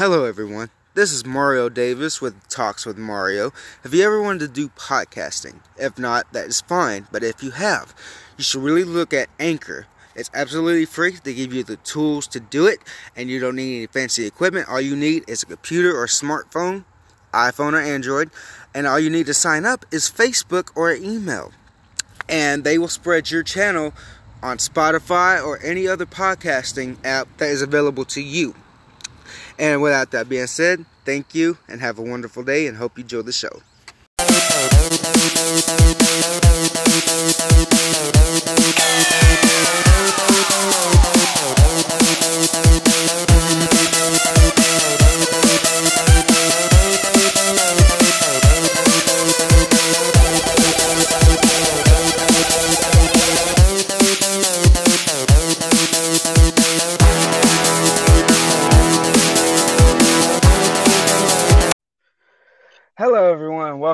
Hello, everyone. This is Mario Davis with Talks with Mario. Have you ever wanted to do podcasting? If not, that is fine. But if you have, you should really look at Anchor. It's absolutely free. They give you the tools to do it, and you don't need any fancy equipment. All you need is a computer or smartphone, iPhone or Android, and all you need to sign up is Facebook or email. And they will spread your channel on Spotify or any other podcasting app that is available to you. And without that being said, thank you and have a wonderful day and hope you enjoy the show.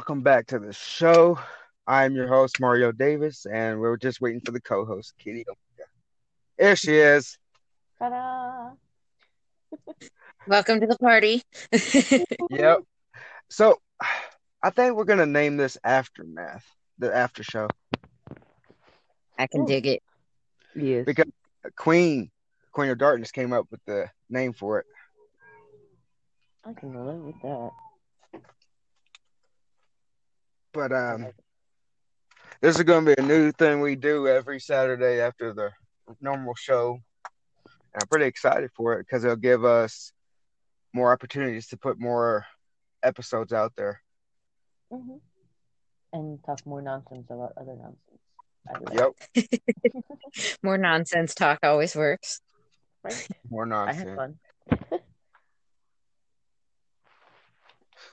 Welcome back to the show. I'm your host, Mario Davis, and we're just waiting for the co host, Kitty Omega. There she is. Ta-da! Welcome to the party. Yep. So I think we're going to name this Aftermath, the after show, I can Ooh. dig it. Yes. because Queen, Queen of Darkness, came up with the name for it. I can relate with that. But um, this is going to be a new thing we do every Saturday after the normal show. And I'm pretty excited for it because it'll give us more opportunities to put more episodes out there. hmm And talk more nonsense about other nonsense. Yep, More nonsense talk always works. Right? more nonsense. I had fun.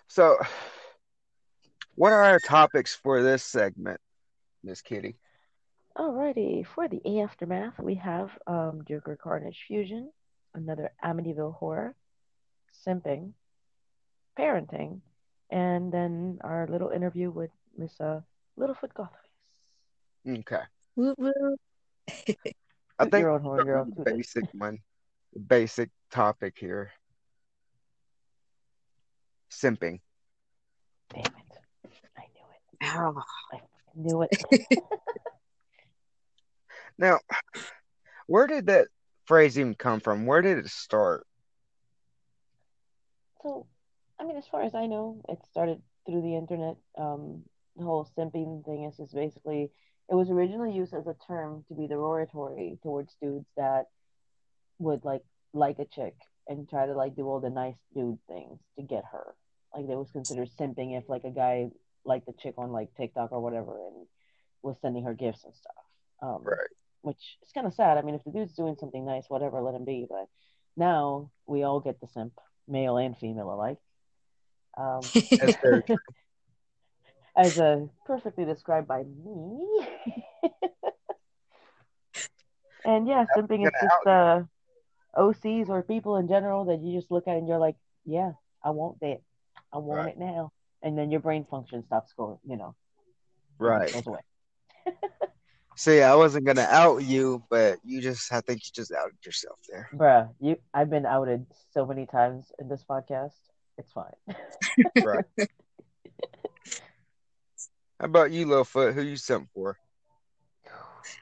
So, what are our topics for this segment, Miss Kitty? Alrighty, for the aftermath, we have um, Joker Carnage Fusion, another Amityville horror, simping, parenting, and then our little interview with Miss uh, Littlefoot Gothface. Okay, Woo woo. I think your own horn, girl. the basic one, the basic topic here, simping. Damn it! I knew it. I knew it. Now, where did that phrase even come from? Where did it start? So, I mean, as far as I know, it started through the internet. Um, the whole simping thing is just basically, it was originally used as a term to be derogatory towards dudes that would like like a chick and try to like do all the nice dude things to get her. Like, it was considered simping if like a guy liked the chick on like TikTok or whatever and was sending her gifts and stuff. Um, Right. which is kind of sad. I mean, if the dude's doing something nice, whatever, let him be. But now we all get the simp, male and female alike. Um, That's very true. as uh, perfectly described by me. and yeah, simping is just uh, OCs or people in general that you just look at and you're like, yeah, I want that. I want Right. it now. And then your brain function stops going, you know, Right. goes away. See, I wasn't gonna out you, but you just, I think you just outed yourself there. Bruh, you I've been outed so many times in this podcast. It's fine. Right. How about you, Littlefoot? Who you simp for?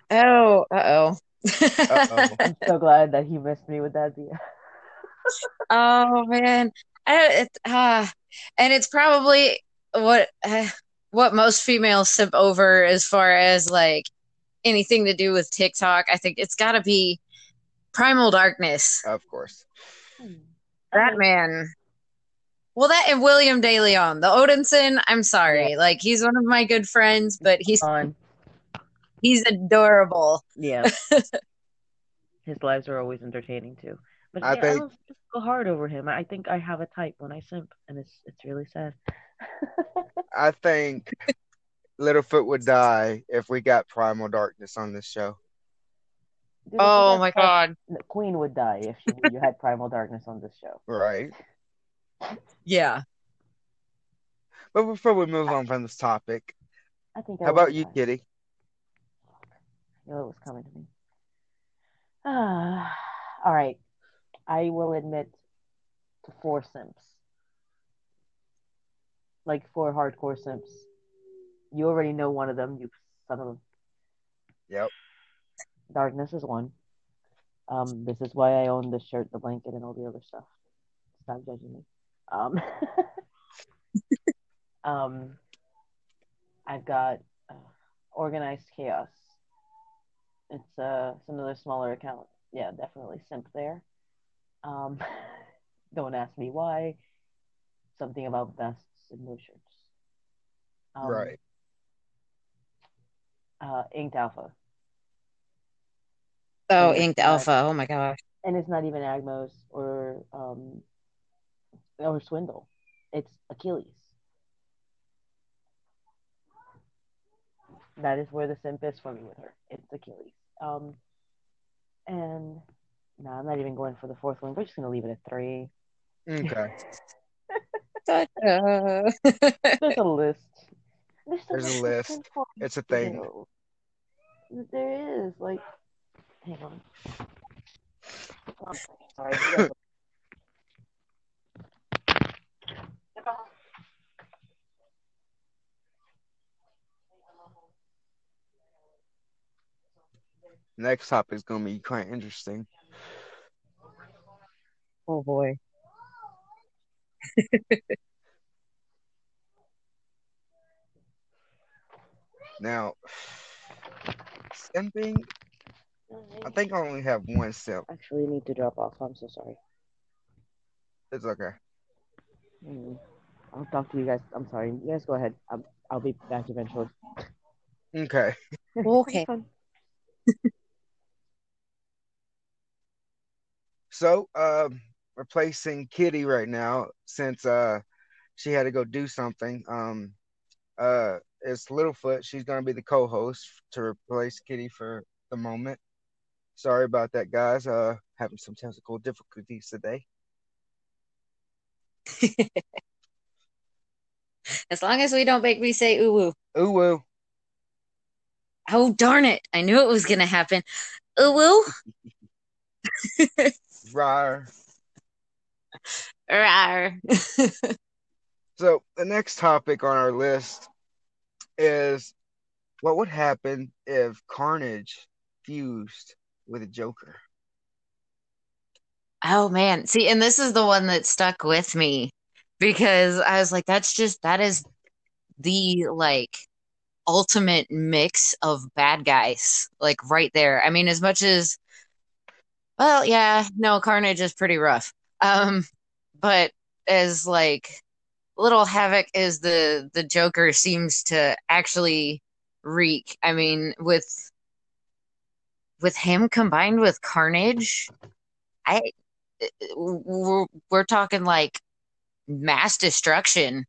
Oh, uh oh. Uh-oh. I'm so glad that he missed me with that idea. oh man. I, it, uh, and it's probably what uh, what most females simp over as far as like anything to do with TikTok. I think it's got to be Primal Darkness. Of course. That man. Well, that and William De Leon, the Odinson. I'm sorry, like he's one of my good friends, but he's Fun. he's adorable. Yeah. His lives are always entertaining too. But I yeah, think- don't go hard over him. I think I have a type when I simp, and it's it's really sad. I think Littlefoot would die if we got Primal Darkness on this show. Dude, Oh my Pri- god. the Queen would die if she, you had Primal Darkness on this show. Right. Yeah. But before we move on from this topic, I think. I how about you, die. Kitty? I knew it was coming to me. Ah, all right. I will admit to four simps. Like four hardcore simps. You already know one of them, you son of a Yep. Darkness is one. Um, this is why I own the shirt, the blanket, and all the other stuff. Stop judging me. Um, um, I've got uh, organized chaos. It's uh, it's another smaller account. Yeah, definitely simp there. Um, don't ask me why. Something about vests and no shirts. Um, right. Uh, Inked Alpha. Oh, Inked Alpha. Oh my gosh. and it's not even Agmos or um or Swindle. It's Achilles. That is where the simp is for me with her. It's Achilles. Um, and no, I'm not even going for the fourth one. We're just gonna leave it at three. Okay. Uh, There's a list. There's, There's a list. It's a thing. There is like, hang on. I'm sorry. Next topic is gonna be quite interesting. Oh boy. Now, simping. I think I only have one simp. actually need to drop off. I'm so sorry. It's okay. Mm. I'll talk to you guys. I'm sorry. You guys go ahead. I'll, I'll be back eventually. Okay. Okay. So, um, replacing Kitty right now since uh she had to go do something. Um, uh, it's Littlefoot. She's gonna be the co-host to replace Kitty for the moment. Sorry about that, guys. Uh, having some technical difficulties today. As long as we don't make me say ooh woo. Ooh woo. Oh darn it. I knew it was gonna happen. Ooh woo. Rar. Rawr. So the next topic on our list is what would happen if Carnage fused with a Joker? Oh man. See, and this is the one that stuck with me because I was like, that's just that is the like ultimate mix of bad guys, like right there. I mean, as much as well, yeah, no, Carnage is pretty rough. Um, but as like little havoc as the the Joker seems to actually wreak. I mean, with with him combined with Carnage, I we're, we're talking like mass destruction.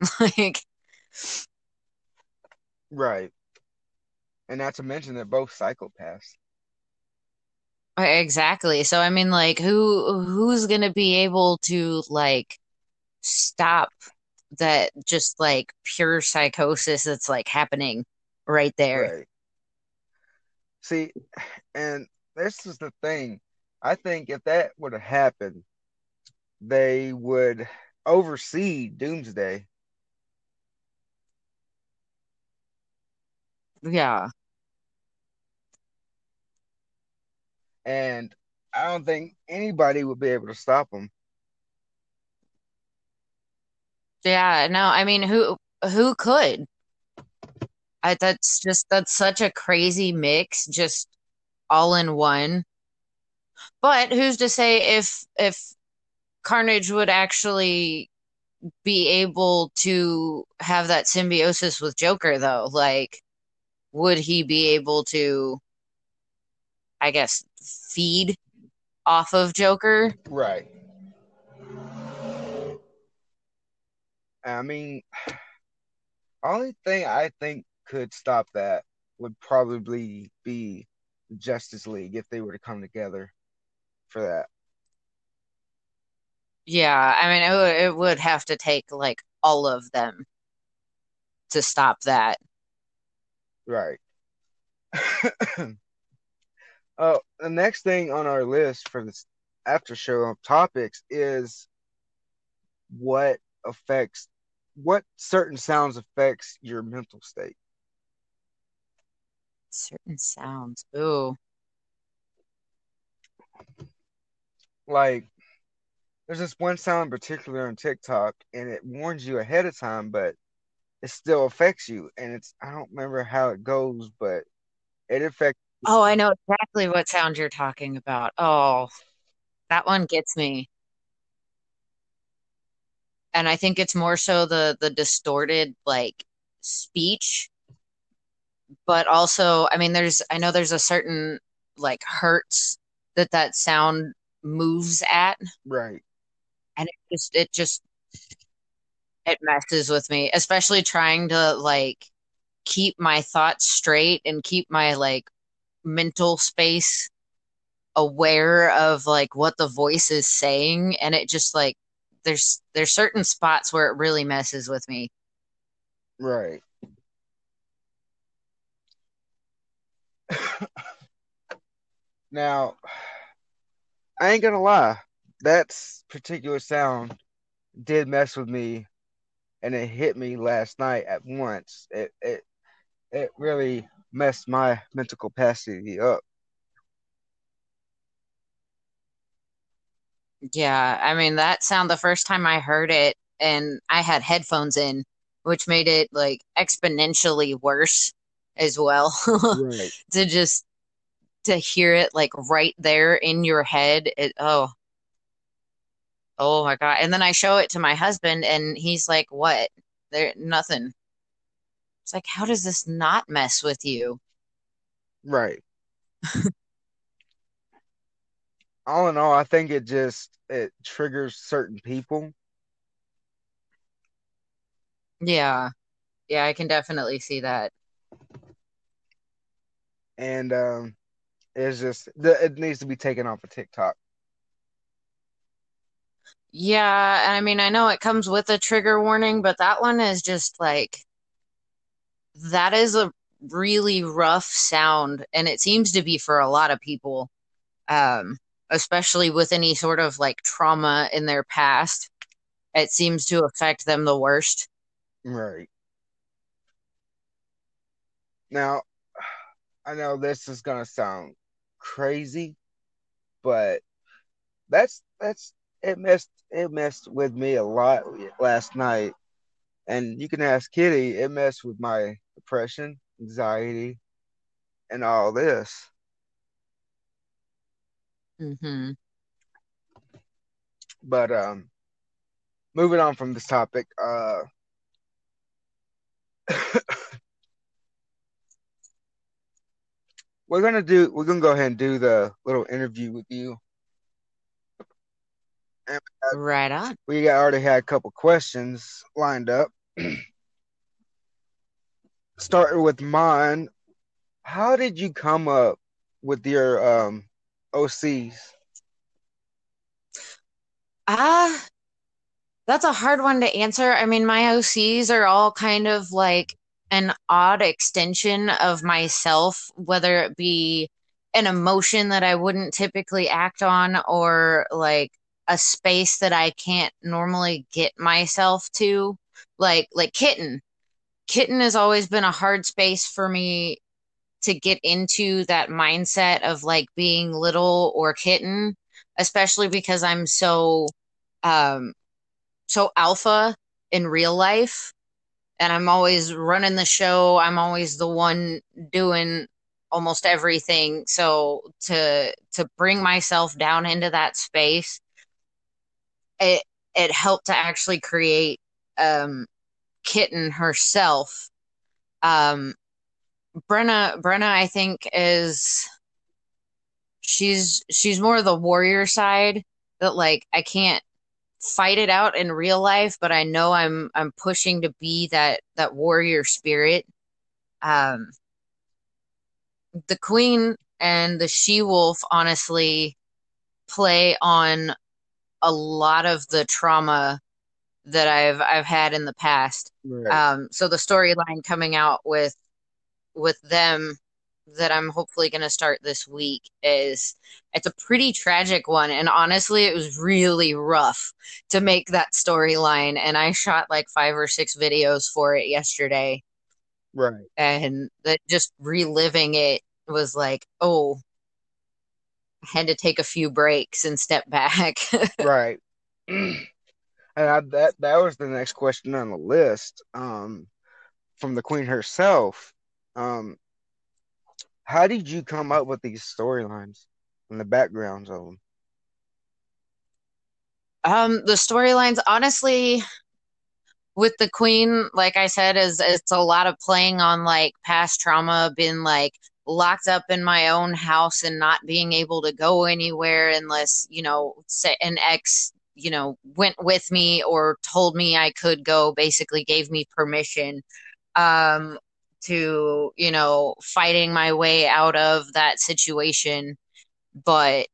like Right. And not to mention they're both psychopaths. Uh, exactly. So I mean like who who's going to be able to like stop that just like pure psychosis that's like happening right there. Right. See, and this is the thing. I think if that would have happened, they would oversee Doomsday. Yeah. And I don't think anybody would be able to stop them. Yeah, no, I mean who who could? I that's just that's such a crazy mix just all in one. But who's to say if if Carnage would actually be able to have that symbiosis with Joker though? Like would he be able to I guess feed off of Joker? Right. I mean, only thing I think could stop that would probably be Justice League if they were to come together for that. Yeah, I mean, it would, it would have to take like all of them to stop that. Right. Oh, the next thing on our list for this after show topics is what affects what certain sounds affects your mental state. Certain sounds. Ooh. Like there's this one sound in particular on TikTok and it warns you ahead of time, but it still affects you. And it's I don't remember how it goes, but it affects Oh, I know exactly what sound you're talking about. Oh, that one gets me. And I think it's more so the the distorted like speech, but also, I mean, there's I know there's a certain like hertz that that sound moves at, right. and it just it just it messes with me, especially trying to like keep my thoughts straight and keep my like mental space aware of like what the voice is saying and it just like there's there's certain spots where it really messes with me Right. now, I ain't gonna lie. That particular sound did mess with me, and it hit me last night at once. It it it really messed my mental capacity up. yeah i mean that sound the first time i heard it and i had headphones in which made it like exponentially worse as well Right. to just to hear it like right there in your head it oh oh my god and then i show it to my husband and he's like what there nothing it's like how does this not mess with you Right. all in all, I think it just it triggers certain people. yeah yeah i can definitely see that and um, it's just the, it needs to be taken off of TikTok. yeah i mean i know it comes with a trigger warning but that one is just like that is a really rough sound and it seems to be for a lot of people um especially with any sort of like trauma in their past it seems to affect them the worst Right. Now, I know this is gonna sound crazy, but that's that's it messed it messed with me a lot last night. And you can ask Kitty, it messed with my depression, anxiety, and all this. hmm But um moving on from this topic, uh we're gonna do we're gonna go ahead and do the little interview with you. And right on we already had a couple questions lined up. Starting with mine, how did you come up with your um OCs? ah That's a hard one to answer. I mean, my OCs are all kind of like an odd extension of myself, whether it be an emotion that I wouldn't typically act on or like a space that I can't normally get myself to. Like like kitten. Kitten has always been a hard space for me to get into that mindset of like being little or kitten, especially because I'm so um so alpha in real life and I'm always running the show. I'm always the one doing almost everything. So to to bring myself down into that space, it it helped to actually create um Kitten herself. Um Brenna Brenna I think is she's she's more the warrior side that like I can't fight it out in real life, but I know I'm I'm pushing to be that that warrior spirit. Um, the queen and the she wolf honestly play on a lot of the trauma that I've I've had in the past. Right. Um, so the storyline coming out with with them that I'm hopefully going to start this week is it's a pretty tragic one and honestly it was really rough to make that storyline and I shot like 5 or 6 videos for it yesterday. Right. And that just reliving it was like, oh, I had to take a few breaks and step back. right. and I, that that was the next question on the list. Um, from the queen herself. Um, how did you come up with these storylines and the backgrounds of them? Um, the storylines, honestly, with the queen, like I said, is it's a lot of playing on like past trauma, being like locked up in my own house and not being able to go anywhere unless you know an ex you know went with me or told me I could go, basically gave me permission um, to, you know, fighting my way out of that situation, but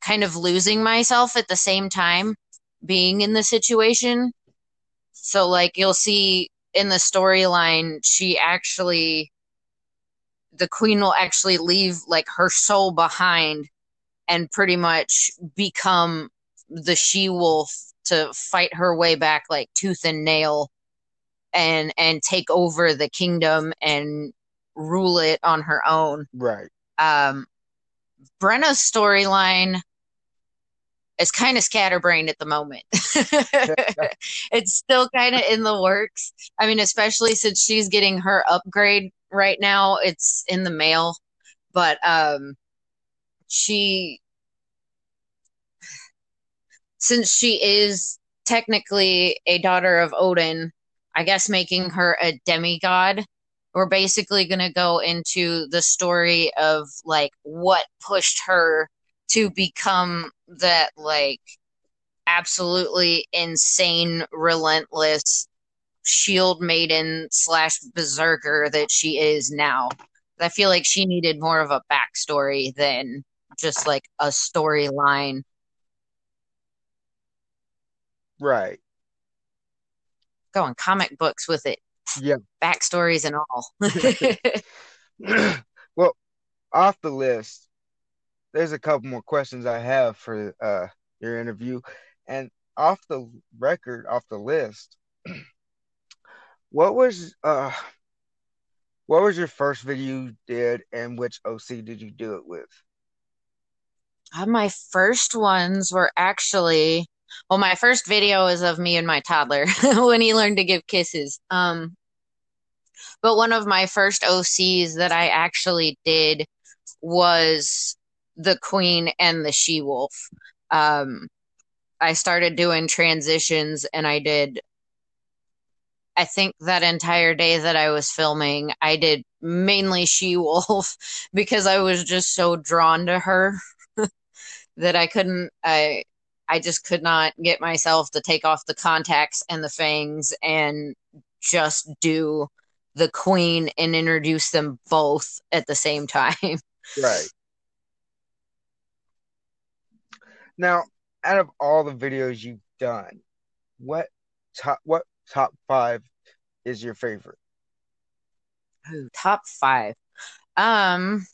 kind of losing myself at the same time being in the situation. So, like, you'll see in the storyline, she actually, the queen will actually leave, like, her soul behind and pretty much become the she wolf to fight her way back, like, tooth and nail and and take over the kingdom and rule it on her own. Right. Um, Brenna's storyline is kind of scatterbrained at the moment. it's still kind of in the works. I mean, especially since she's getting her upgrade right now. It's in the mail, but um, she since she is technically a daughter of Odin, I guess making her a demigod. We're basically going to go into the story of like what pushed her to become that like absolutely insane, relentless shield maiden slash berserker that she is now. I feel like she needed more of a backstory than just like a storyline. Right going comic books with it. Yeah. Backstories and all. well, off the list, there's a couple more questions I have for uh, your interview. And off the record, off the list, what was uh what was your first video you did and which OC did you do it with? Uh, my first ones were actually well, my first video is of me and my toddler when he learned to give kisses. Um, but one of my first OCs that I actually did was the queen and the she wolf. Um, I started doing transitions and I did I think that entire day that I was filming, I did mainly She Wolf because I was just so drawn to her that I couldn't I I just could not get myself to take off the contacts and the fangs and just do the queen and introduce them both at the same time. Right. Now, out of all the videos you've done, what top what top five is your favorite? Ooh, top five. Um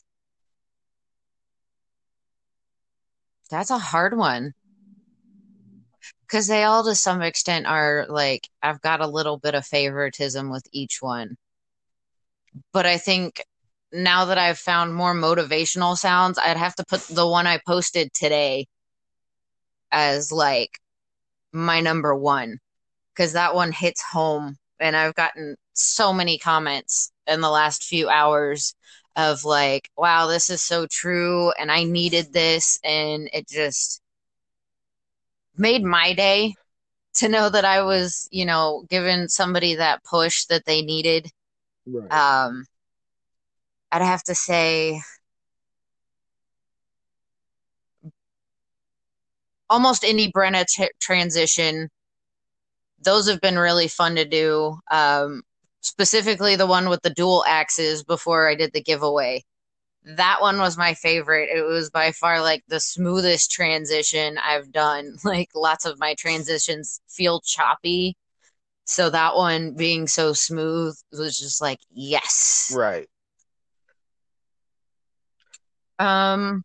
that's a hard one because they all to some extent are like I've got a little bit of favoritism with each one. But I think now that I've found more motivational sounds, I'd have to put the one I posted today as like my number one because that one hits home and I've gotten so many comments in the last few hours of like, wow, this is so true and I needed this and it just made my day to know that I was, you know, giving somebody that push that they needed. Right. Um, I'd have to say almost any Brenna t- transition. Those have been really fun to do. Um, specifically the one with the dual axes before I did the giveaway that one was my favorite. It was by far like the smoothest transition I've done. Like lots of my transitions feel choppy. So that one being so smooth was just like, yes. Right. Um,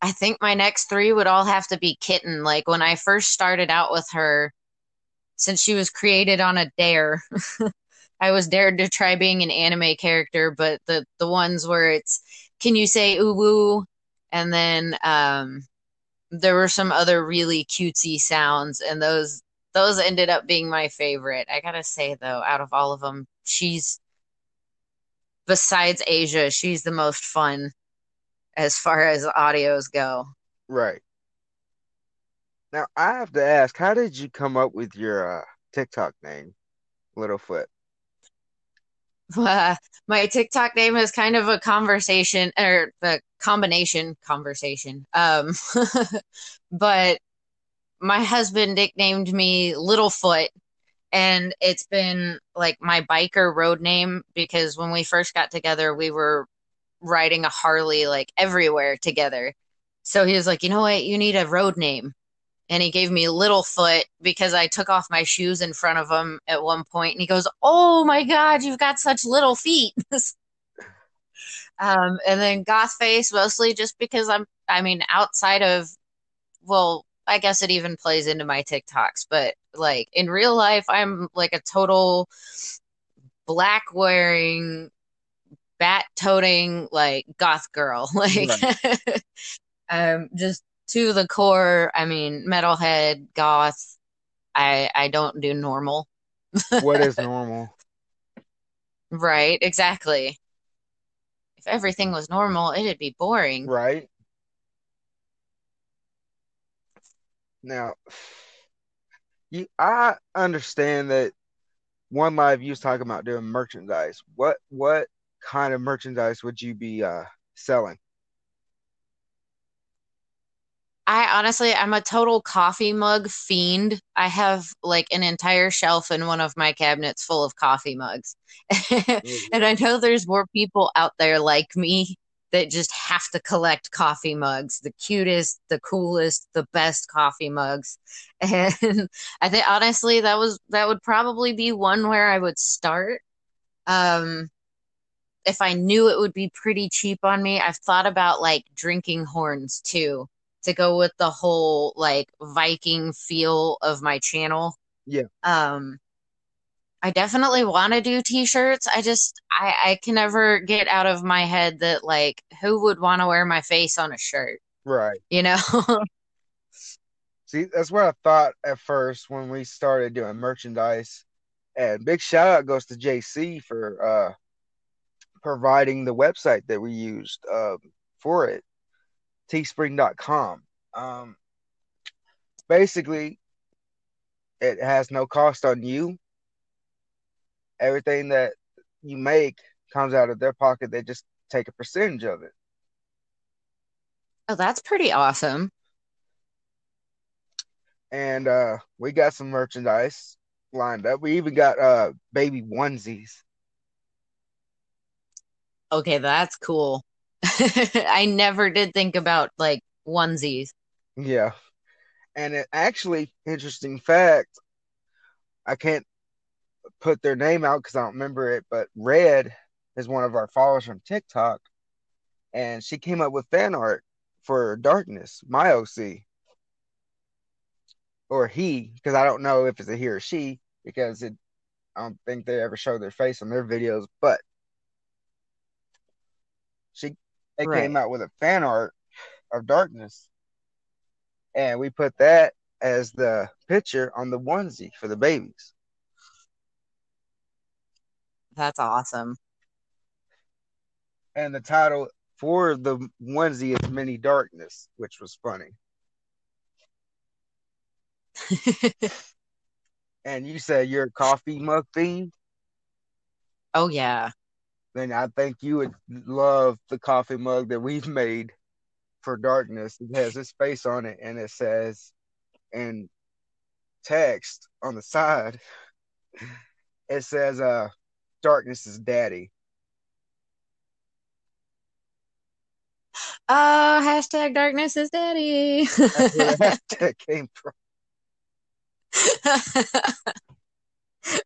I think my next three would all have to be kitten. Like when I first started out with her, since she was created on a dare, I was dared to try being an anime character, but the the ones where it's can you say uwu, and then um, there were some other really cutesy sounds, and those those ended up being my favorite. I gotta say though, out of all of them, she's besides Asia, she's the most fun as far as audios go. Right. Now I have to ask, how did you come up with your uh, TikTok name, Littlefoot? My TikTok name is kind of a conversation or a combination conversation. Um, but my husband nicknamed me Littlefoot, and it's been like my biker road name because when we first got together, we were riding a Harley like everywhere together. So he was like, you know what, you need a road name. And he gave me little foot because I took off my shoes in front of him at one point, and he goes, "Oh my God, you've got such little feet." um, and then Goth Face mostly just because I'm, I mean, outside of, well, I guess it even plays into my TikToks, but like in real life, I'm like a total black wearing, bat toting, like goth girl. Like, right. um, just to the core. I mean, metalhead, goth. I I don't do normal. what is normal? Right, exactly. If everything was normal, it'd be boring. Right. Now, you, I understand that one live you was talking about doing merchandise. What what kind of merchandise would you be uh, selling? I honestly, I'm a total coffee mug fiend. I have like an entire shelf in one of my cabinets full of coffee mugs. mm-hmm. and I know there's more people out there like me that just have to collect coffee mugs, the cutest, the coolest, the best coffee mugs. And I think honestly that was that would probably be one where I would start. Um if I knew it would be pretty cheap on me, I've thought about like drinking horns too to go with the whole like Viking feel of my channel. Yeah. Um I definitely want to do t-shirts. I just I I can never get out of my head that like who would want to wear my face on a shirt? Right. You know. See, that's what I thought at first when we started doing merchandise. And big shout out goes to JC for uh providing the website that we used um, for it, teespring.com. Um, basically, it has no cost on you everything that you make comes out of their pocket. They just take a percentage of it. Oh, that's pretty awesome. And uh, we got some merchandise lined up. We even got uh, baby onesies. Okay, that's cool. I never did think about like onesies. Yeah. And it actually, interesting fact, I can't put their name out because I don't remember it, but Red is one of our followers from TikTok, and she came up with fan art for Darkness, my OC, or he, because I don't know if it's a he or she, because it, I don't think they ever show their face on their videos, but she they right. came out with a fan art of Darkness, and we put that as the picture on the onesie for the babies. That's awesome. And the title for the onesie is Mini Darkness, which was funny. and you said you're a coffee mug fiend? Oh yeah. Then I think you would love the coffee mug that we've made for darkness. It has his face on it and it says in text on the side, it says uh darkness is daddy. Oh, hashtag darkness is daddy. That's where hashtag came from.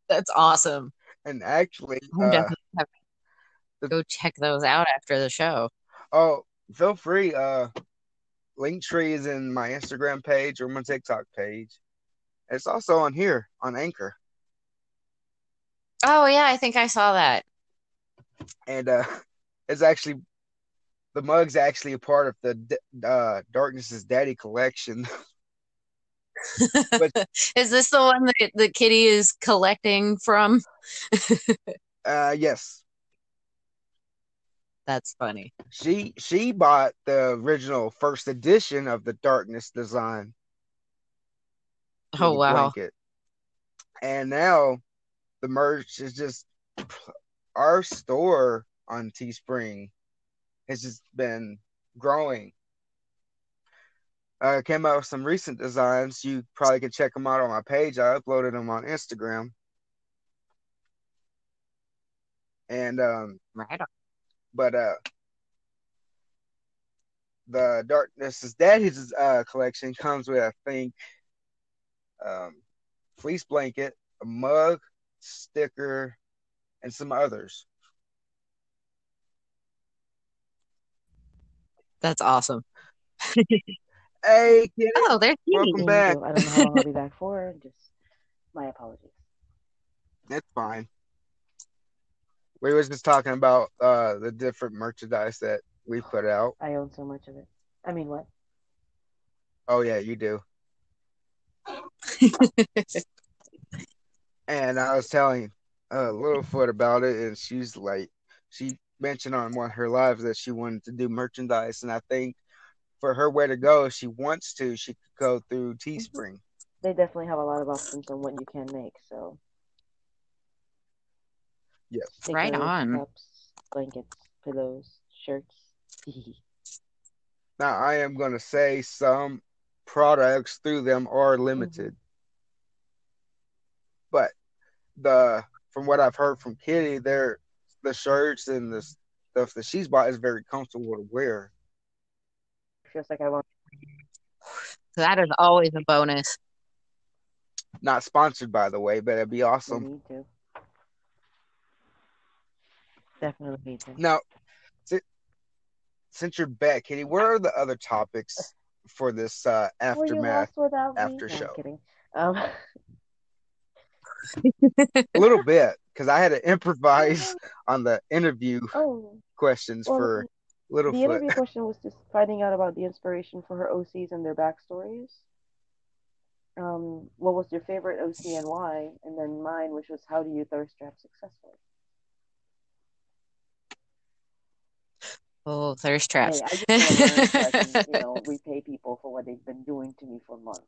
That's awesome. And actually, uh, go check those out after the show. Oh, feel free. Uh, link tree is in my Instagram page or my TikTok page. It's also on here on Anchor. Oh yeah, I think I saw that. And uh, it's actually the mug's actually a part of the uh, Darkness's Daddy collection. but, is this the one that the kitty is collecting from? uh, yes. That's funny. She she bought the original first edition of the Darkness design. Oh wow. Blanket. And now the merch is just our store on Teespring has just been growing. I uh, came out with some recent designs. You probably can check them out on my page. I uploaded them on Instagram. And um right on. But uh the Darkness is Daddy's uh collection comes with I think um fleece blanket, a mug, sticker, and some others. That's awesome. hey, Kitty. Oh, there's Welcome back. I don't know how long I'll be back for. Just my apologies. That's fine. We was just talking about uh the different merchandise that we put out. I own so much of it. I mean, what? Oh yeah, you do. and I was telling a uh, Littlefoot about it, and she's like, she mentioned on one of her lives that she wanted to do merchandise, and I think for her way to go, if she wants to, she could go through mm-hmm. Teespring. They definitely have a lot of options on what you can make. So, yes, right on. Cups, blankets, pillows, shirts. now, I am going to say some products through them are limited, mm-hmm. but the from what I've heard from Kitty, they're the shirts and the stuff that she's bought is very comfortable to wear. Feels like I want. That is always a bonus. Not sponsored, by the way, but it'd be awesome. Me too. Definitely need to. Now, since you're back, Kitty, where are the other topics for this uh, aftermath after show? kidding. Um, a little bit because I had to improvise on the interview oh. questions well, for Littlefoot. The interview question was just finding out about the inspiration for her OCs and their backstories. Um, what was your favorite OC and why? And then mine, which was how do you thirst trap successfully? Oh, thirst traps. Hey, I just want you know, repay people for what they've been doing to me for months.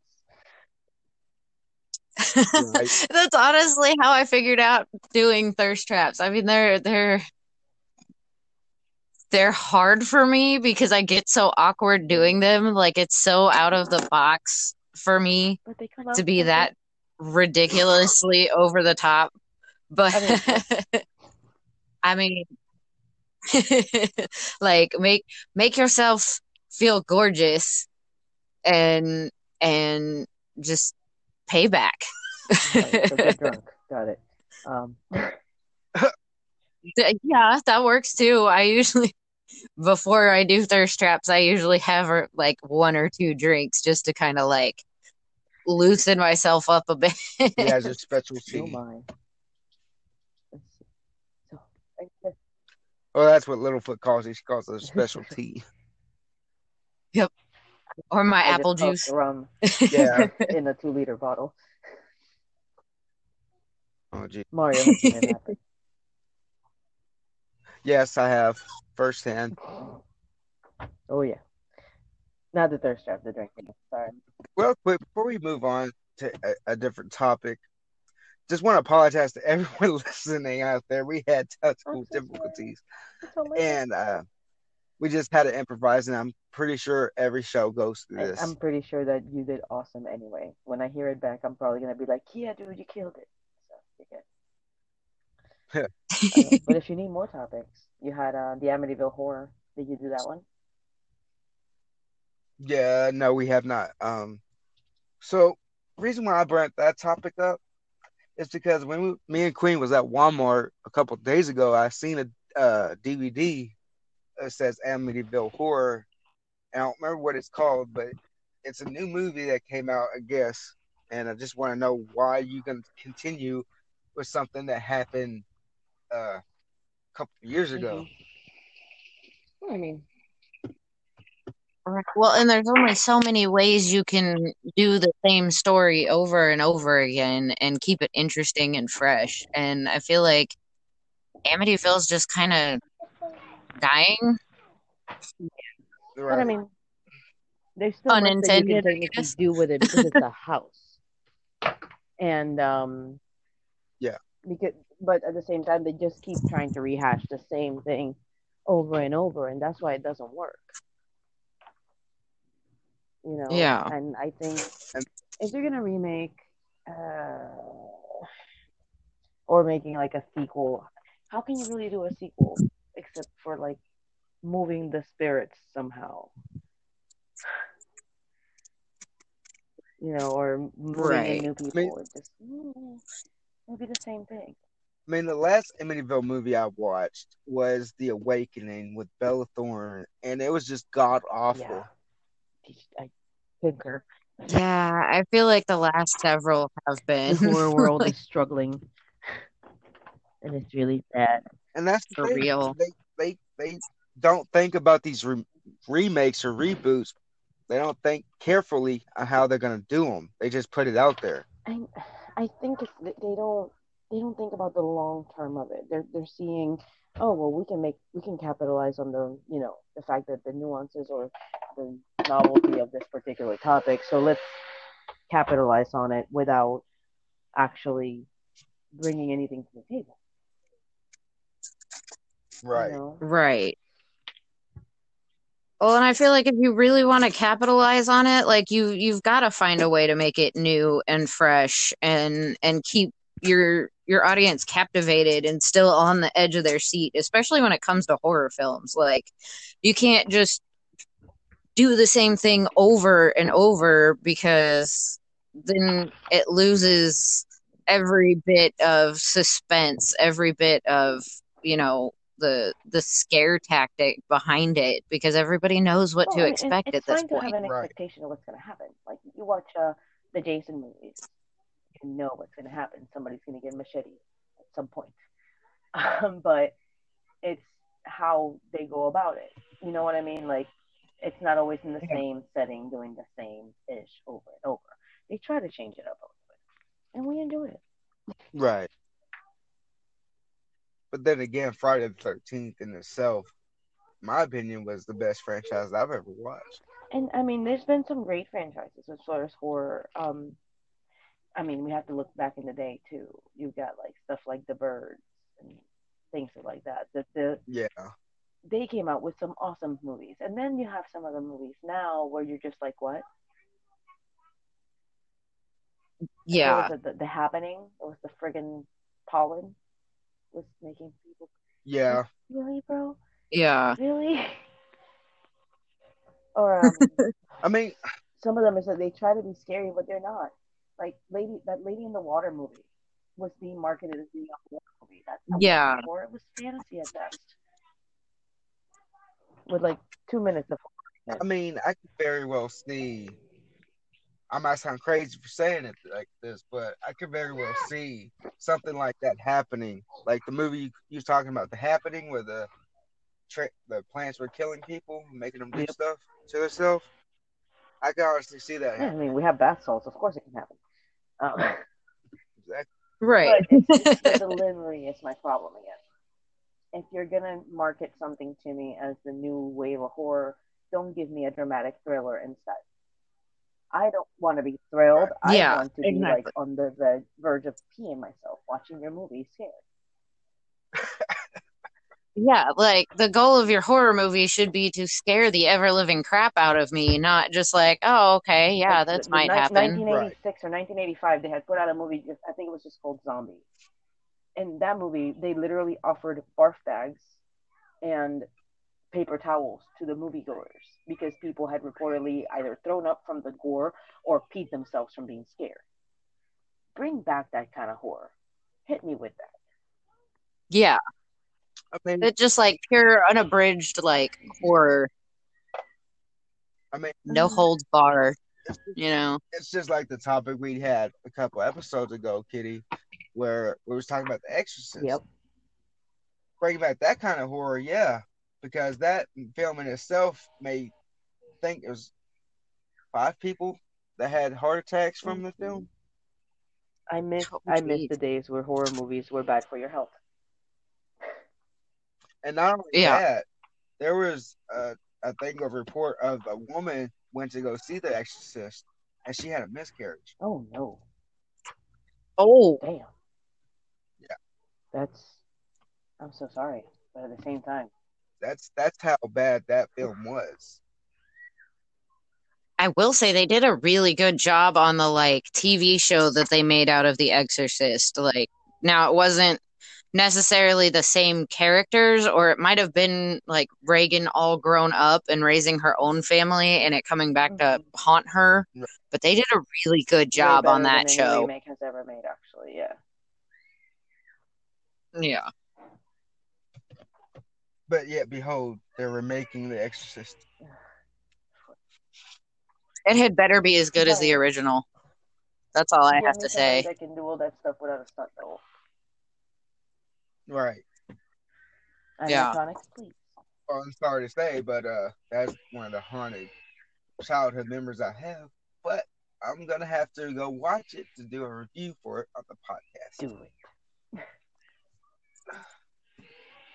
That's honestly how I figured out doing thirst traps. I mean, they're they're they're hard for me because I get so awkward doing them. Like it's so out of the box for me to be that ridiculously over the top. But I mean, like make make yourself feel gorgeous and and just payback. right, so get drunk. Got it. Um. yeah, that works too. I usually before I do thirst traps, I usually have uh, like one or two drinks just to kind of like loosen myself up a bit. he has a special tea. Oh Oh, that's what Littlefoot calls it. She calls it a special tea. Yep. Or my I apple juice. Rum yeah. In a two liter bottle. Oh, gee. Mario Yes, I have firsthand. Oh yeah. Not the thirst trap, the drinking. Sorry. Well, quick before we move on to a, a different topic, just want to apologize to everyone listening out there. We had technical difficulties, and uh, we just had to improvise. And I'm pretty sure every show goes through this. I'm pretty sure that you did awesome anyway. When I hear it back, I'm probably gonna be like, "Yeah, dude, you killed it." So you're good. uh, but if you need more topics, you had uh, the Amityville Horror. Did you do that one? Yeah, no, we have not. Um, so reason why I brought that topic up is because when we, me and Queen was at Walmart a couple days ago, I seen a, uh, DVD that says Amityville Horror. And I don't remember what it's called, but it's a new movie that came out, I guess. And I just want to know why you can continue with something that happened uh, a couple years ago. I mean, Right. Well, and there's only so many ways you can do the same story over and over again and keep it interesting and fresh. And I feel like Amityville's just kind of dying. but I Right. mean, there's still much that you Unintended, can I do with it because it's a house, and um, Yeah. because but at the same time they just keep trying to rehash the same thing over and over, and that's why it doesn't work. You know, Yeah. and I think if you're gonna remake uh, or making like a sequel, how can you really do a sequel except for like moving the spirits somehow? You know, or moving Right. in new people. mean- It just mm, it'll be the same thing. I mean, the last Amityville movie I watched was The Awakening with Bella Thorne, and it was just god awful. Yeah, I concur. Yeah, I feel like the last several have been The horror world is struggling, and it's really sad. And that's For thing. real. They they they don't think about these re- remakes or reboots. They don't think carefully on how they're gonna do them. They just put it out there. I I think it's, they don't they don't think about the long term of it. They're they're seeing, oh well, we can make we can capitalize on the you know the fact that the nuances or the novelty of this particular topic. So let's capitalize on it without actually bringing anything to the table. you Right. know? Right. Well, and I feel like if you really want to capitalize on it, like you you've got to find a way to make it new and fresh and and keep your your audience captivated and still on the edge of their seat, especially when it comes to horror films. Like you can't just do the same thing over and over because then it loses every bit of suspense, every bit of, you know, the the scare tactic behind it because everybody knows what Well, to expect it's at this fine to point. have an Right. expectation of what's going to happen. Like you watch uh, the Jason movies, you know what's going to happen. Somebody's going to get a machete at some point. Um, but it's how they go about it. You know what I mean? Like it's not always in the Yeah. same setting, doing the same ish over and over. They try to change it up a little bit, and we enjoy it. Right. But then again, Friday the Thirteenth in itself, my opinion, was the best franchise I've ever watched. And I mean, there's been some great franchises as far as horror. Um, I mean, we have to look back in the day too. You've got like stuff like The Birds and things like that. That the Yeah. They came out with some awesome movies, and then you have some of the movies now where you're just like, what? Yeah. What was it? The, the Happening. It was the friggin' pollen was making people Yeah. really, bro, Yeah. really. or um, I mean, some of them is that they try to be scary, but they're not. Like lady, that Lady in the Water movie was being marketed as being a horror movie. That's Yeah. horror. It was fantasy at best, with like two minutes of. I mean, I could very well see. I might sound crazy for saying it like this, but I could very well see something like that happening. Like the movie you, you was talking about, the happening where the tra- the plants were killing people, making them do Yep. stuff to themselves. I can honestly see that Yeah, I mean, we have bath salts. Of course, it can happen. Um, Exactly. Right. But it's, it's the delivery is my problem again. If you're gonna market something to me as the new wave of horror, don't give me a dramatic thriller instead. I don't want to be thrilled. I Yeah, want to be like on the, the verge of peeing myself watching your movie scared. Yeah, like the goal of your horror movie should be to scare the ever living crap out of me, not just like, oh, okay, yeah, Like, that the- the might ni- happen. 1986 or 1985, they had put out a movie. Just, I think it was just called Zombie. In that movie, they literally offered barf bags and paper towels to the moviegoers because people had reportedly either thrown up from the gore or peed themselves from being scared. Bring back that kind of horror. Hit me with that. Yeah, I mean, It's just like pure unabridged like horror, I mean, no holds bar. You know. it's just like the topic we had a couple episodes ago, Kitty, where we was talking about The Exorcist. Yep. Bringing back that kind of horror, yeah, because that film in itself made I think it was five people that had heart attacks from the film. I miss Oh, I miss the days where horror movies were bad for your health. And not only Yeah. that, there was a, I think a report of a woman went to go see The Exorcist, and she had a miscarriage. Oh no. Oh, Damn. Yeah. That's I'm so sorry. But at the same time. That's that's how bad that film was. I will say they did a really good job on the like TV show that they made out of The Exorcist. Like now it wasn't necessarily the same characters or it might have been like Regan all grown up and raising her own family and it coming back to mm-hmm. haunt her. But they did a really good job on that show. remake has ever made actually, yeah. Yeah. But yet, behold, they're remaking The Exorcist. It had better be as good as the original. That's all I have to say. That can do all that stuff without a stunt double. Right. Yeah. Well, I'm sorry to say, but uh, that's one of the haunted childhood memories I have. But I'm gonna have to go watch it to do a review for it on the podcast. Do it.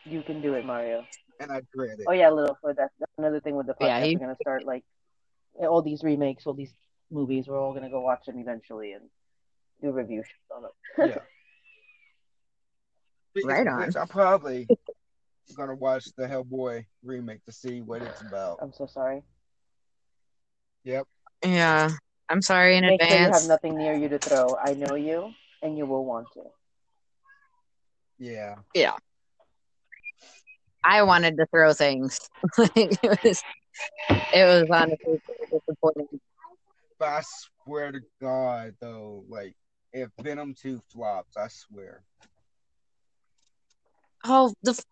you can do it, Mario. And I dread it. Oh yeah, Littlefoot. That's, that's another thing with the podcast. Yeah, he- We're gonna start like all these remakes, all these movies. We're all gonna go watch them eventually and do reviews on them. Yeah. Right on. which, I'm probably gonna watch the Hellboy remake to see what it's about. I'm so sorry. Yep. Yeah. I'm sorry in Make sure you have nothing near you to throw. I know you, and you will want to. Yeah. Yeah. I wanted to throw things. like it was it was honestly disappointing. But I swear to God, though, like if Venom Two flops, I swear. Oh, the f-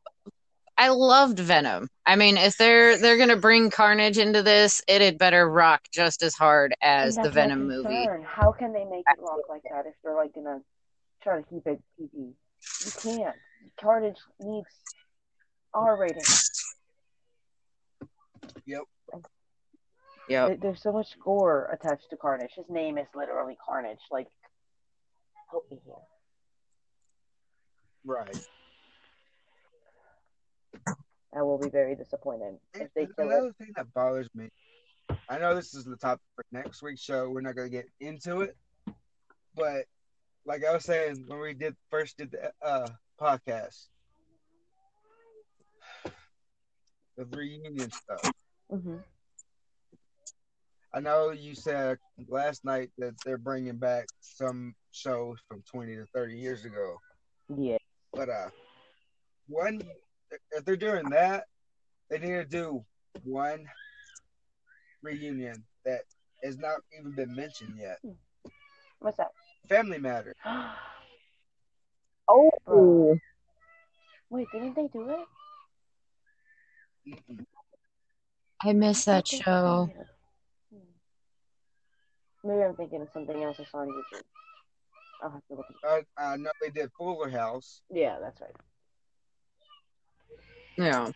I loved Venom. I mean, if they're they're gonna bring Carnage into this, it had better rock just as hard as the Venom movie. How can they make it rock like that if they're like gonna try to keep it PG? You can't. Carnage needs R rating. Yep. There- There's so much gore attached to Carnage. His name is literally Carnage. Like, help me here. Right. I will be very disappointed if they And kill it. another thing that bothers me, I know this is the topic for next week's show. We're not going to get into it, but like I was saying when we did first did the uh, podcast, the reunion stuff. hmm I know you said last night that they're bringing back some shows from 20 to 30 years ago, Yeah. but uh, one if they're doing that, they need to do one reunion that has not even been mentioned yet. What's that? Family Matter. Oh, Wait, didn't they do it? Mm-mm. I miss that I show. they did. Hmm. Maybe I'm thinking of something else I saw on YouTube. I'll have to look. At I, I know they did Fuller House. Yeah, that's right. Yeah.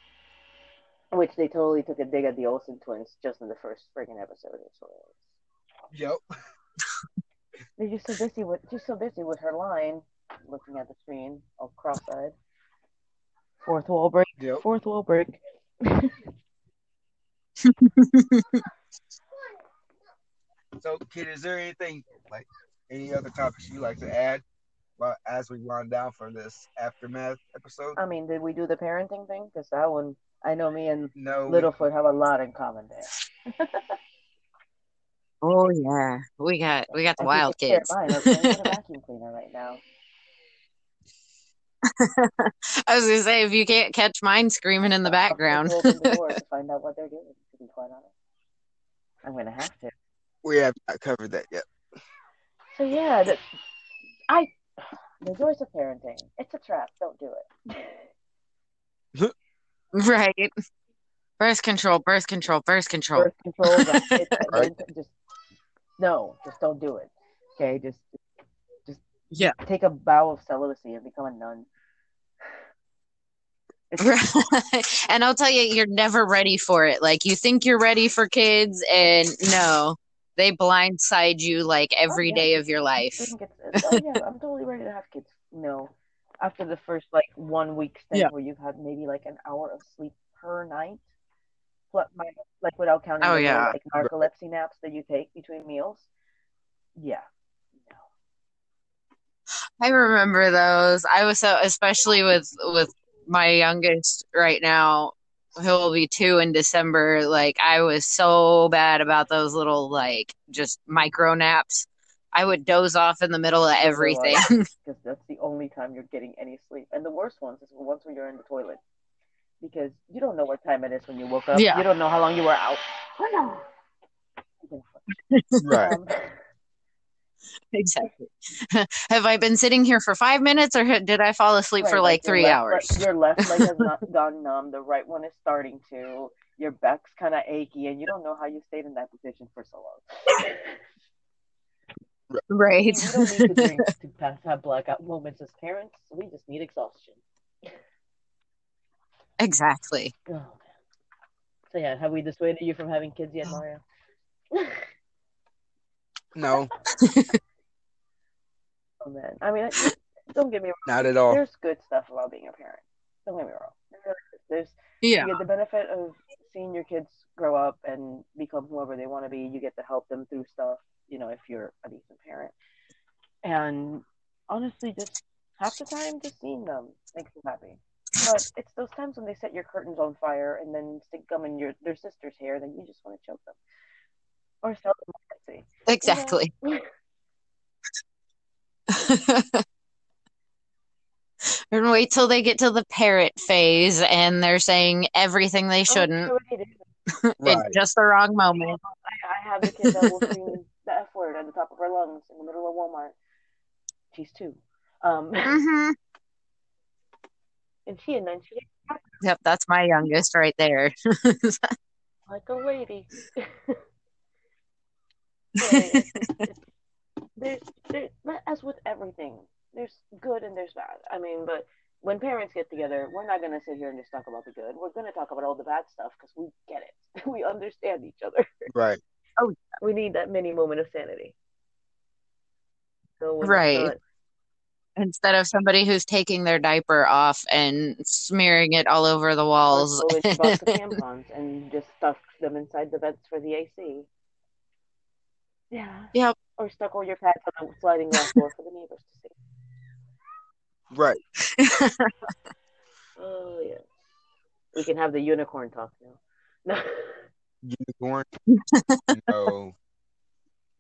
Which they totally took a dig at the Olsen twins just in the first friggin' episode. Yep. They're just so busy with just so busy with her line, looking at the screen, all cross-eyed. Fourth wall break. Yep. Fourth wall break. So, kid, is there anything like any other topics you like to add as we wind down for this aftermath episode? I mean, did we do the parenting thing? Because that one, I know me and no. Littlefoot have a lot in common there. Oh yeah. We got we got the If you wild kids. Mine, I'm playing with a vacuum cleaner right now. I was gonna say if you can't catch mine screaming in the background. I opened the door to find out what they're doing. To be quite honest, I'm gonna have to. We have not covered that yet. So yeah, the, I the joys of parenting. It's a trap. Don't do it. Right. Birth control, birth control, birth control. Birth control. That's it. Right. Don't- Just no, just don't do it. Okay, just just Yeah. take a vow of celibacy and become a nun. and I'll tell you, you're never ready for it. Like you think you're ready for kids, and no, they blindside you like oh, every yeah. day of your life. think it's, it's- oh, yeah, I'm totally ready to have kids. No, after the first like one week stint Yeah. where you've had maybe like an hour of sleep per night, but my, like without counting Oh, the little, yeah. like narcolepsy naps that you take between meals. Yeah, no. I remember those. I was so, especially with with my youngest right now, who will be two in December. Like I was so bad about those little like just micro naps. I would doze off in the middle of everything. because that's the only time you're getting any sleep. And the worst ones is the ones when you're in the toilet, because you don't know what time it is when you woke up. Yeah. You don't know how long you were out. Right. Um, exactly. Have I been sitting here for five minutes, or did I fall asleep for right, like three left hours? leg- your left leg has not gone numb. The right one is starting to. Your back's kind of achy, and you don't know how you stayed in that position for so long. Right. We don't need to drink to pass have blackout moments as parents. We just need exhaustion. Exactly. Oh. So yeah, have we dissuaded you from having kids yet, oh. Mario? No, Oh man, I mean, don't get me wrong. not at all. There's good stuff about being a parent. Don't get me wrong. There really is. There's Yeah. you get the benefit of seeing your kids grow up and become whoever they want to be. You get to help them through stuff. You know, if you're a decent parent. And honestly, just half the time, just seeing them makes me happy. But it's those times when they set your curtains on fire and then stick gum in your their sister's hair that you just want to choke them or sell them on Etsy. Exactly. and wait till they get to the parrot phase and they're saying everything they shouldn't Oh, sure it is. Right. in just the wrong moment. I, I have the kid that will scream the F word at the top of her lungs in the middle of Walmart. She's two. Um, hmm and she and then she Yep, that's my youngest right there. like a lady. Yeah, it's- it's- there's, there, as with everything, there's good and there's bad. I mean, but when parents get together, we're not gonna sit here and just talk about the good. We're gonna talk about all the bad stuff because we get it. we understand each other. Right. Oh we need that mini moment of sanity. So Right. Not- Instead of somebody who's taking their diaper off and smearing it all over the walls. Or go into tampons and just stuff them inside the vents for the AC. Yeah. Yep. Or stuck all your pets on the sliding glass door for the neighbors to see. Right. Oh yeah. We can have the unicorn talk now. No, Unicorn. no.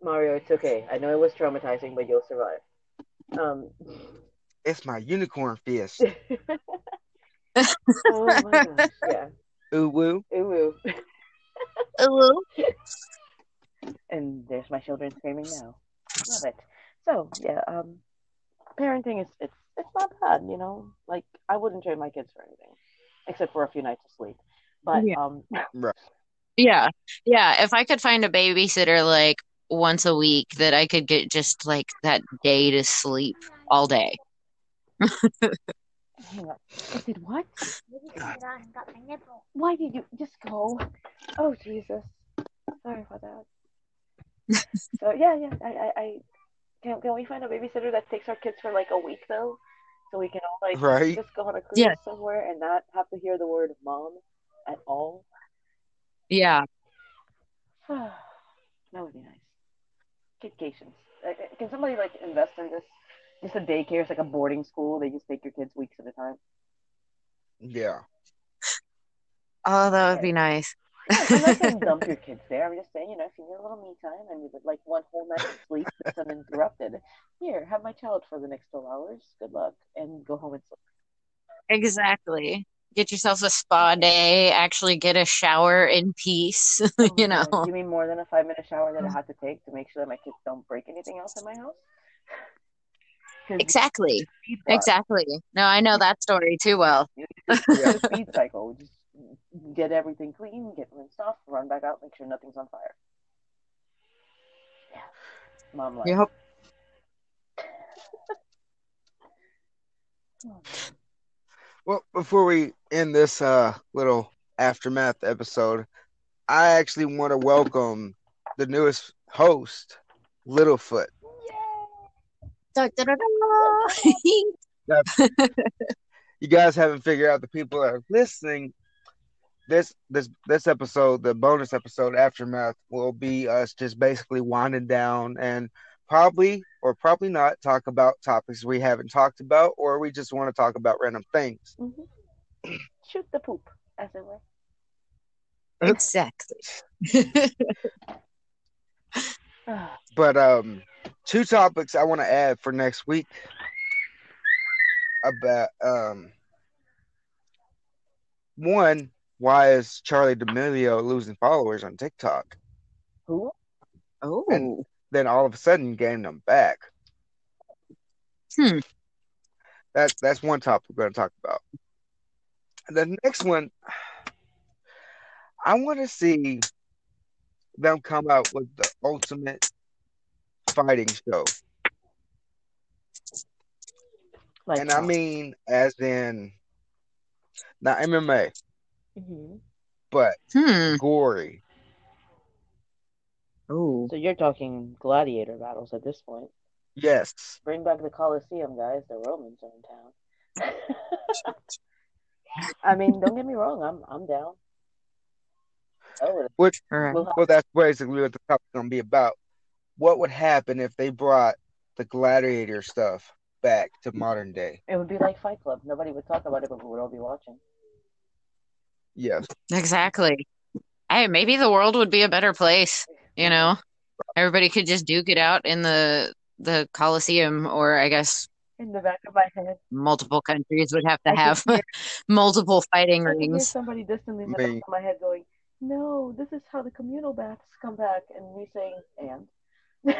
Mario, it's okay. I know it was traumatizing, but you'll survive. Um. It's my unicorn fist. oh my gosh. Yeah. Ooh woo. Ooh. ooh. Ooh. and there's my children screaming now. Love it. So yeah, um, parenting is it's it's not bad, you know. Like I wouldn't trade my kids for anything, except for a few nights of sleep. But Yeah. um, Yeah. Yeah. If I could find a babysitter like once a week that I could get just like that day to sleep all day. hang on. I said what? Why did you just go? Oh Jesus! Sorry about that. so yeah, yeah. I, I, I can can we find a babysitter that takes our kids for like a week though, so we can all like Right. just go on a cruise Yeah. somewhere and not have to hear the word mom at all. Yeah. that would be nice. Kidcations. Uh, uh, Can somebody like invest in this? Just a daycare, it's like a boarding school. They just take your kids weeks at a time. Yeah. Oh, that would be nice. Yeah, I'm not saying dump your kids there. I'm just saying, you know, if you need a little me time and you would like one whole night of sleep that's uninterrupted, here, have my child for the next 12 hours. Good luck, and go home and sleep. Exactly. Get yourself a spa day, actually get a shower in peace, Oh you know. You mean more than a five minute shower that I mm-hmm. have to take to make sure that my kids don't break anything else in my house? Exactly. Exactly. No, I know that story too well. Speed cycle. Just get everything clean, get rinsed off, run back out, make sure nothing's on fire. Yeah. Mom like. Yep. Oh, Well, before we end this uh, little aftermath episode, I actually want to welcome the newest host, Littlefoot. Da. You guys haven't figured out the people that are listening. This this this episode, the bonus episode aftermath, will be us just basically winding down and probably or probably not talk about topics we haven't talked about, or we just want to talk about random things. Mhm. Shoot the poop, as it were. exactly. But um, two topics I want to add for next week about um, one, why is Charli D'Amelio losing followers on TikTok? Who? oh. And- Then all of a sudden, gain them back. Hmm. That's that's one topic we're going to talk about. The next one, I want to see them come out with the ultimate fighting show. Like and I mean, as in, not MMA, hmm but Hmm. gory. Oh. So you're talking gladiator battles at this point. Yes. Bring back the Colosseum, guys. The Romans are in town. I mean, don't get me wrong. I'm I'm down. Oh, Which, All right. we'll well, that's basically what the topic's going to be about. What would happen if they brought the gladiator stuff back to modern day? it would be like Fight Club. Nobody would talk about it, but we would all be watching. Yes. Exactly. Hey, maybe the world would be a better place, you know? Everybody could just duke it out in the the Coliseum, or I guess In the back of my head, multiple countries would have to I have hear- multiple fighting I can hear rings. somebody distantly in the back of my head going, "No, this is how the communal baths come back," and me saying, "And."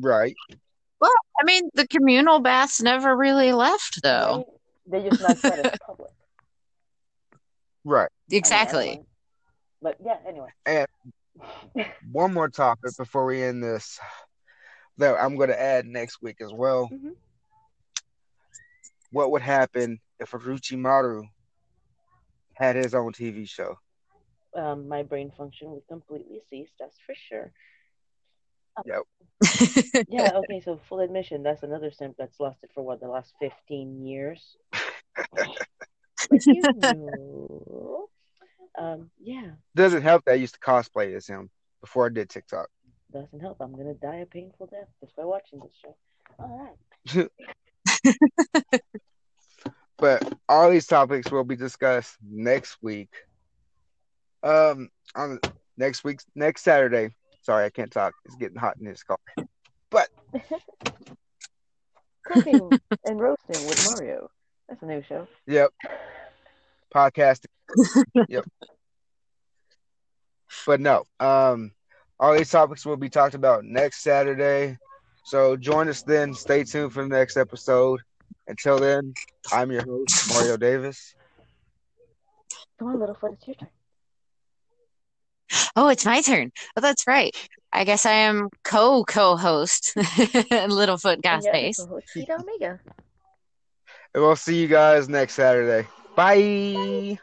Right. Well, I mean, the communal baths never really left, though. Right? They just not said it in public. Right. I mean, Exactly. But yeah, anyway. And one more topic before we end this that I'm going to add next week as well. Mhm. What would happen if Orochimaru had his own TV show? um, my brain function would completely cease. That's for sure. Yep. yeah. Okay. So full admission, that's another simp that's lasted for what the last fifteen years. If you knew. Um. Yeah. Doesn't help that I used to cosplay as him before I did TikTok. Doesn't help. I'm gonna die a painful death just by watching this show. All right. but all these topics will be discussed next week. Um, on next week's next Saturday. Sorry, I can't talk. It's getting hot in this car. But cooking and roasting with Mario. That's a new show. Yep. Podcasting. yep. But no, um, all these topics will be talked about next Saturday. So join us then. Stay tuned for the next episode. Until then, I'm your host, Mario Davis. Come on, Littlefoot, it's your turn. Oh, it's my turn. Oh, that's right. I guess I am co co host, Littlefoot Goth Yeah, Face. co-host Omega. And we'll see you guys next Saturday. Bye.